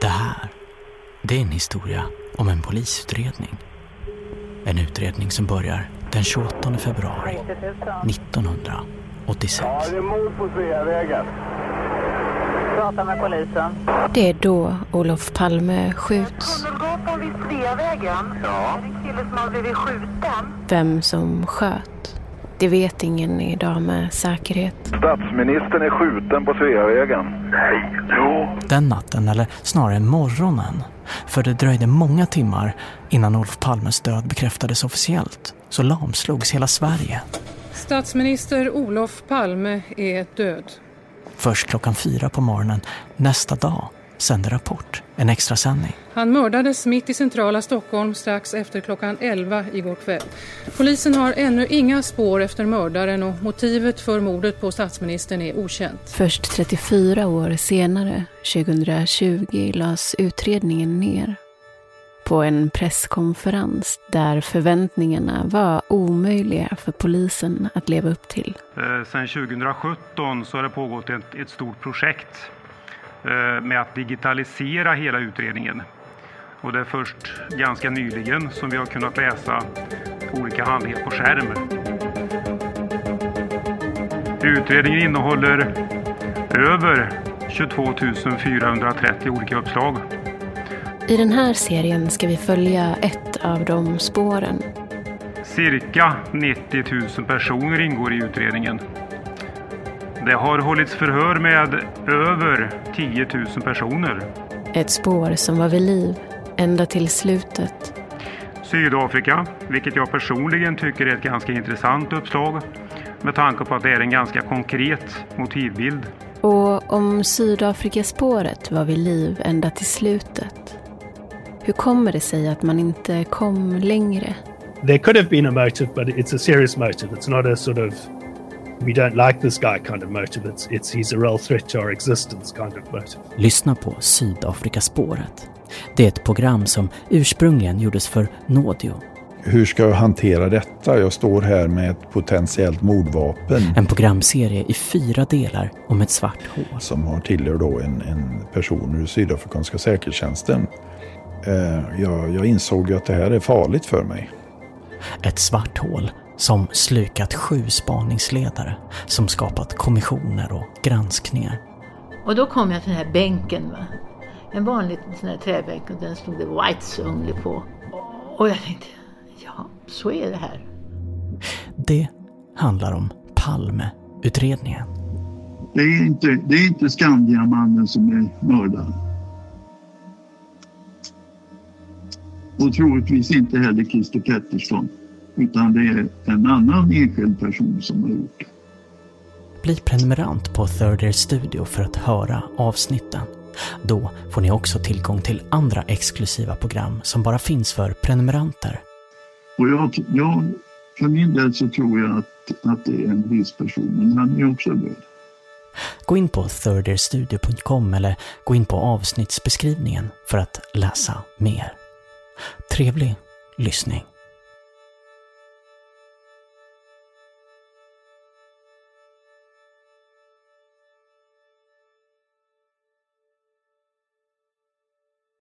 Det här, det är en historia om en polisutredning. En utredning som börjar den 28 februari 1986. Ja, det är mord på Sveavägen. Prata med polisen. Det är då Olof Palme skjuts. Tunnelgatan vid Sveavägen. Ja. Det är en kille som har blivit skjuten. Vem som sköt, det vet ingen idag med säkerhet. Statsministern är skjuten på Sveavägen. Nej. Jo. Den natten, eller snarare morgonen, för det dröjde många timmar innan Olof Palmes död bekräftades officiellt, så lamslogs hela Sverige. Statsminister Olof Palme är död. Först klockan fyra på morgonen nästa dag sände Rapport en extra sändning. Han mördades mitt i centrala Stockholm strax efter klockan 11 igår kväll. Polisen har ännu inga spår efter mördaren och motivet för mordet på statsministern är okänt. Först 34 år senare, 2020, lades utredningen ner. På en presskonferens där förväntningarna var omöjliga för polisen att leva upp till. Eh, Sedan 2017 så har det pågått ett, ett stort projekt med att digitalisera hela utredningen. Och det är först ganska nyligen som vi har kunnat läsa olika handlingar på skärm. Utredningen innehåller över 22 430 olika uppslag. I den här serien ska vi följa ett av de spåren. Cirka 90 000 personer ingår i utredningen. Det har hållits förhör med över 10 000 personer. Ett spår som var vid liv ända till slutet. Sydafrika, vilket jag personligen tycker är ett ganska intressant uppslag med tanke på att det är en ganska konkret motivbild. Och om Sydafrikaspåret var vid liv ända till slutet. Hur kommer det sig att man inte kom längre? There could have been a motive, but it's a serious motive. It's not a sort of we don't like this guy kind of motive. It's it's he's a real threat to our existence kind of motive. Lyssna på Sydafrikaspåret. Det är ett program som ursprungligen gjordes för Nådio. Hur ska jag hantera detta? Jag står här med ett potentiellt mordvapen En programserie i fyra delar om ett svart hål. som har tillhör då en, en person ur sydafrikanska säkerhetstjänsten. Eh, jag, jag insåg ju att det här är farligt för mig. Ett svart hål som slukat sju spaningsledare som skapat kommissioner och granskningar. Och då kom jag till den här bänken. Va? En vanlig sån här träbänk och den stod det Whites Only på. Och jag tänkte, ja, så är det här. Det handlar om Palmeutredningen. Det är inte, det är inte Skandiamannen som är mördaren. Och troligtvis inte heller Christer Pettersson. Utan det är en annan enskild person som har gjort det. Bli prenumerant på Third Ear Studio för att höra avsnitten. Då får ni också tillgång till andra exklusiva program som bara finns för prenumeranter. Och jag, jag, för min del så tror jag att, att det är en viss person, men han är också död. Gå in på thirdearstudio.com eller gå in på avsnittsbeskrivningen för att läsa mer. Trevlig lyssning.